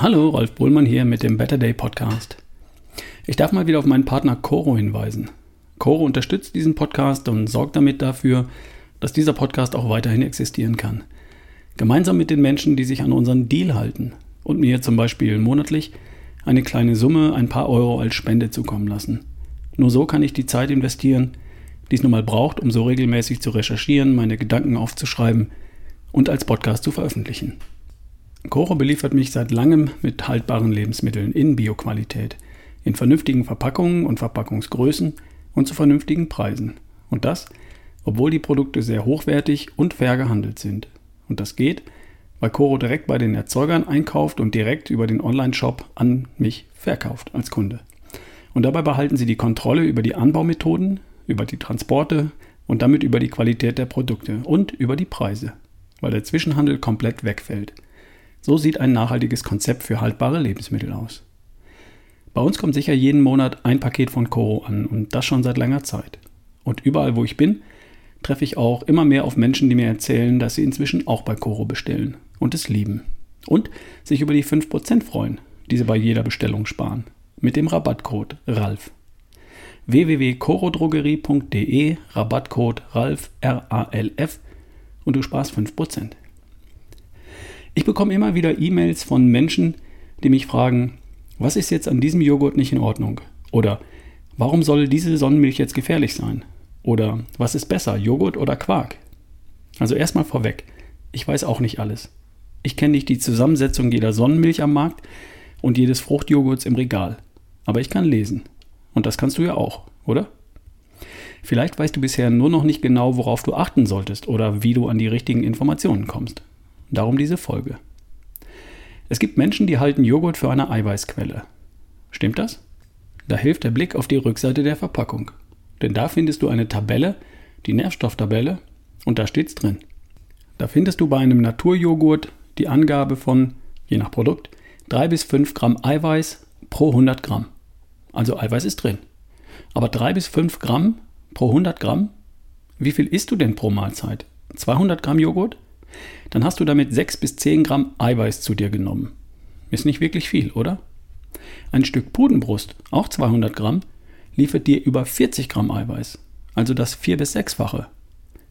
Hallo, Rolf Bohlmann hier mit dem Better Day Podcast. Ich darf mal wieder auf meinen Partner Coro hinweisen. Coro unterstützt diesen Podcast und sorgt damit dafür, dass dieser Podcast auch weiterhin existieren kann. Gemeinsam mit den Menschen, die sich an unseren Deal halten und mir zum Beispiel monatlich eine kleine Summe, ein paar Euro als Spende zukommen lassen. Nur so kann ich die Zeit investieren, die es nun mal braucht, um so regelmäßig zu recherchieren, meine Gedanken aufzuschreiben und als Podcast zu veröffentlichen. Coro beliefert mich seit langem mit haltbaren Lebensmitteln in Bioqualität, in vernünftigen Verpackungen und Verpackungsgrößen und zu vernünftigen Preisen. Und das, obwohl die Produkte sehr hochwertig und fair gehandelt sind. Und das geht, weil Coro direkt bei den Erzeugern einkauft und direkt über den Online-Shop an mich verkauft als Kunde. Und dabei behalten sie die Kontrolle über die Anbaumethoden, über die Transporte und damit über die Qualität der Produkte und über die Preise, weil der Zwischenhandel komplett wegfällt. So sieht ein nachhaltiges Konzept für haltbare Lebensmittel aus. Bei uns kommt sicher jeden Monat ein Paket von Coro an und das schon seit langer Zeit. Und überall, wo ich bin, treffe ich auch immer mehr auf Menschen, die mir erzählen, dass sie inzwischen auch bei Coro bestellen und es lieben. Und sich über die 5% freuen, die sie bei jeder Bestellung sparen. Mit dem Rabattcode RALF. www.corodrogerie.de Rabattcode RALF R-A-L-F und du sparst 5%. Ich bekomme immer wieder E-Mails von Menschen, die mich fragen, was ist jetzt an diesem Joghurt nicht in Ordnung? Oder warum soll diese Sonnenmilch jetzt gefährlich sein? Oder was ist besser, Joghurt oder Quark? Also erstmal vorweg, ich weiß auch nicht alles. Ich kenne nicht die Zusammensetzung jeder Sonnenmilch am Markt und jedes Fruchtjoghurts im Regal. Aber ich kann lesen. Und das kannst du ja auch, oder? Vielleicht weißt du bisher nur noch nicht genau, worauf du achten solltest oder wie du an die richtigen Informationen kommst. Darum diese Folge. Es gibt Menschen, die halten Joghurt für eine Eiweißquelle. Stimmt das? Da hilft der Blick auf die Rückseite der Verpackung. Denn da findest du eine Tabelle, die Nährstofftabelle, und da steht's drin. Da findest du bei einem Naturjoghurt die Angabe von, je nach Produkt, 3 bis 5 Gramm Eiweiß pro 100 Gramm. Also Eiweiß ist drin. Aber 3 bis 5 Gramm pro 100 Gramm? Wie viel isst du denn pro Mahlzeit? 200 Gramm Joghurt? Dann hast du damit 6 bis 10 Gramm Eiweiß zu dir genommen. Ist nicht wirklich viel, oder? Ein Stück Pudenbrust, auch 200 Gramm, liefert dir über 40 Gramm Eiweiß, also das 4 bis 6-fache.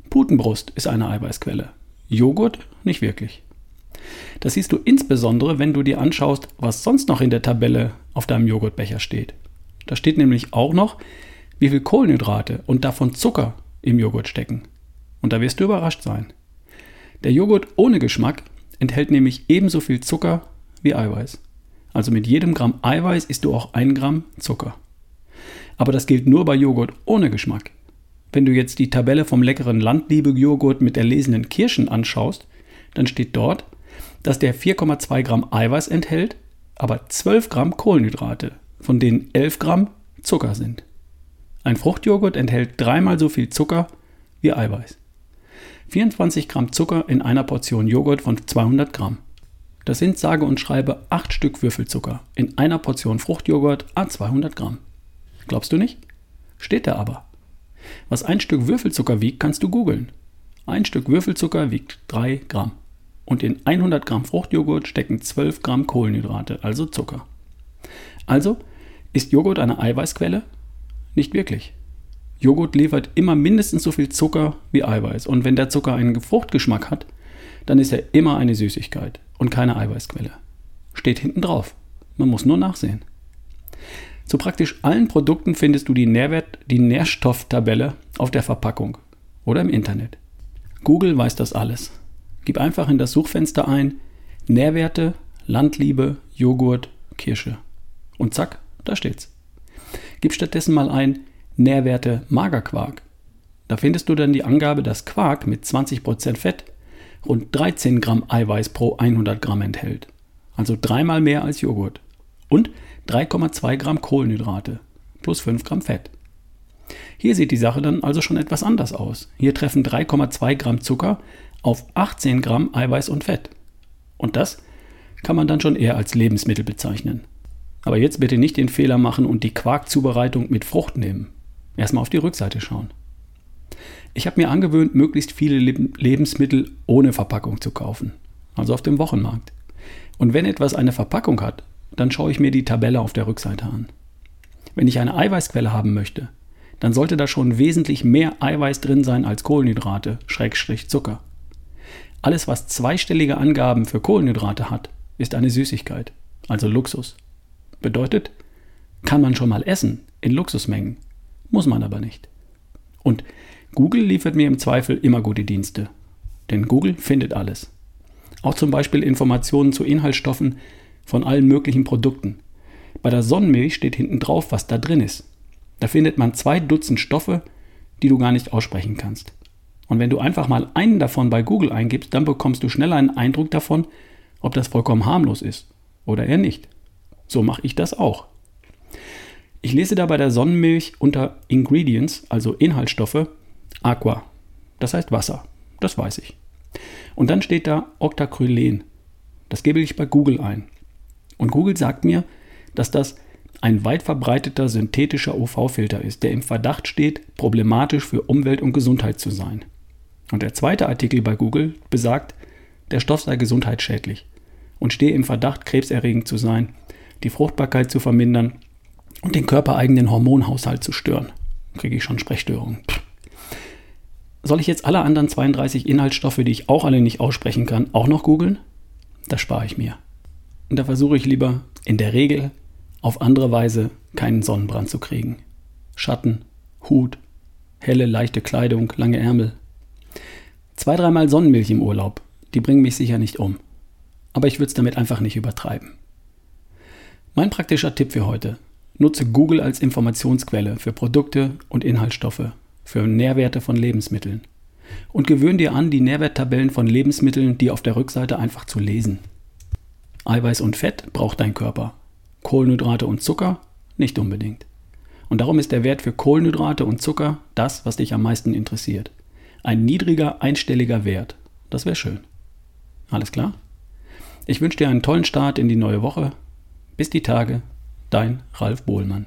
Putenbrust ist eine Eiweißquelle. Joghurt nicht wirklich. Das siehst du insbesondere, wenn du dir anschaust, was sonst noch in der Tabelle auf deinem Joghurtbecher steht. Da steht nämlich auch noch, wie viel Kohlenhydrate und davon Zucker im Joghurt stecken. Und da wirst du überrascht sein. Der Joghurt ohne Geschmack enthält nämlich ebenso viel Zucker wie Eiweiß. Also mit jedem Gramm Eiweiß isst du auch ein Gramm Zucker. Aber das gilt nur bei Joghurt ohne Geschmack. Wenn du jetzt die Tabelle vom leckeren Landliebe-Joghurt mit erlesenen Kirschen anschaust, dann steht dort, dass der 4,2 Gramm Eiweiß enthält, aber 12 Gramm Kohlenhydrate, von denen 11 Gramm Zucker sind. Ein Fruchtjoghurt enthält dreimal so viel Zucker wie Eiweiß. 24 Gramm Zucker in einer Portion Joghurt von 200 Gramm. Das sind sage und schreibe 8 Stück Würfelzucker in einer Portion Fruchtjoghurt a 200 Gramm. Glaubst du nicht? Steht da aber. Was ein Stück Würfelzucker wiegt, kannst du googeln. Ein Stück Würfelzucker wiegt 3 Gramm. Und in 100 Gramm Fruchtjoghurt stecken 12 Gramm Kohlenhydrate, also Zucker. Also, ist Joghurt eine Eiweißquelle? Nicht wirklich. Joghurt liefert immer mindestens so viel Zucker wie Eiweiß. Und wenn der Zucker einen Fruchtgeschmack hat, dann ist er immer eine Süßigkeit und keine Eiweißquelle. Steht hinten drauf. Man muss nur nachsehen. Zu praktisch allen Produkten findest du die, Nährwert, die Nährstofftabelle auf der Verpackung oder im Internet. Google weiß das alles. Gib einfach in das Suchfenster ein Nährwerte, Landliebe, Joghurt, Kirsche. Und zack, da steht's. Gib stattdessen mal ein Nährwerte Magerquark. Da findest du dann die Angabe, dass Quark mit 20% Fett rund 13 Gramm Eiweiß pro 100 Gramm enthält. Also dreimal mehr als Joghurt. Und 3,2 Gramm Kohlenhydrate plus 5 Gramm Fett. Hier sieht die Sache dann also schon etwas anders aus. Hier treffen 3,2 Gramm Zucker auf 18 Gramm Eiweiß und Fett. Und das kann man dann schon eher als Lebensmittel bezeichnen. Aber jetzt bitte nicht den Fehler machen und die Quarkzubereitung mit Frucht nehmen. Erstmal auf die Rückseite schauen. Ich habe mir angewöhnt, möglichst viele Lebensmittel ohne Verpackung zu kaufen, also auf dem Wochenmarkt. Und wenn etwas eine Verpackung hat, dann schaue ich mir die Tabelle auf der Rückseite an. Wenn ich eine Eiweißquelle haben möchte, dann sollte da schon wesentlich mehr Eiweiß drin sein als Kohlenhydrate, Schrägstrich Zucker. Alles, was zweistellige Angaben für Kohlenhydrate hat, ist eine Süßigkeit, also Luxus. Bedeutet, kann man schon mal essen, in Luxusmengen, muss man aber nicht. Und Google liefert mir im Zweifel immer gute Dienste. Denn Google findet alles. Auch zum Beispiel Informationen zu Inhaltsstoffen von allen möglichen Produkten. Bei der Sonnenmilch steht hinten drauf, was da drin ist. Da findet man zwei Dutzend Stoffe, die du gar nicht aussprechen kannst. Und wenn du einfach mal einen davon bei Google eingibst, dann bekommst du schnell einen Eindruck davon, ob das vollkommen harmlos ist oder eher nicht. So mache ich das auch. Ich lese da bei der Sonnenmilch unter Ingredients, also Inhaltsstoffe, Aqua. Das heißt Wasser. Das weiß ich. Und dann steht da Octacrylen. Das gebe ich bei Google ein. Und Google sagt mir, dass das ein weit verbreiteter synthetischer UV-Filter ist, der im Verdacht steht, problematisch für Umwelt und Gesundheit zu sein. Und der zweite Artikel bei Google besagt, der Stoff sei gesundheitsschädlich und stehe im Verdacht, krebserregend zu sein, die Fruchtbarkeit zu vermindern und den körpereigenen Hormonhaushalt zu stören. Kriege ich schon Sprechstörungen. Soll ich jetzt alle anderen 32 Inhaltsstoffe, die ich auch alle nicht aussprechen kann, auch noch googeln? Das spare ich mir. Und da versuche ich lieber in der Regel auf andere Weise keinen Sonnenbrand zu kriegen. Schatten, Hut, helle, leichte Kleidung, lange Ärmel. Zwei, dreimal Sonnenmilch im Urlaub, die bringen mich sicher nicht um. Aber ich würde es damit einfach nicht übertreiben. Mein praktischer Tipp für heute. Nutze Google als Informationsquelle für Produkte und Inhaltsstoffe, für Nährwerte von Lebensmitteln. Und gewöhn dir an, die Nährwerttabellen von Lebensmitteln, die auf der Rückseite einfach zu lesen. Eiweiß und Fett braucht dein Körper. Kohlenhydrate und Zucker nicht unbedingt. Und darum ist der Wert für Kohlenhydrate und Zucker das, was dich am meisten interessiert. Ein niedriger, einstelliger Wert. Das wäre schön. Alles klar? Ich wünsche dir einen tollen Start in die neue Woche. Bis die Tage. Dein Ralf Bohlmann.